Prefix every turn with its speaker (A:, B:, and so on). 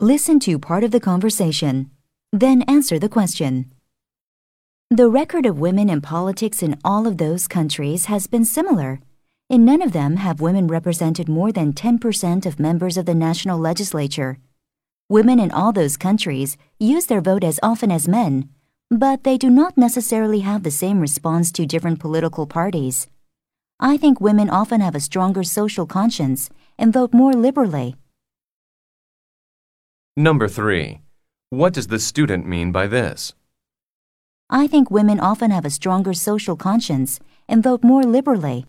A: Listen to part of the conversation. Then answer the question. The record of women in politics in all of those countries has been similar. In none of them have women represented more than 10% of members of the national legislature. Women in all those countries use their vote as often as men, but they do not necessarily have the same response to different political parties. I think women often have a stronger social conscience and vote more liberally.
B: Number 3. What does the student mean by this?
A: I think women often have a stronger social conscience and vote more liberally.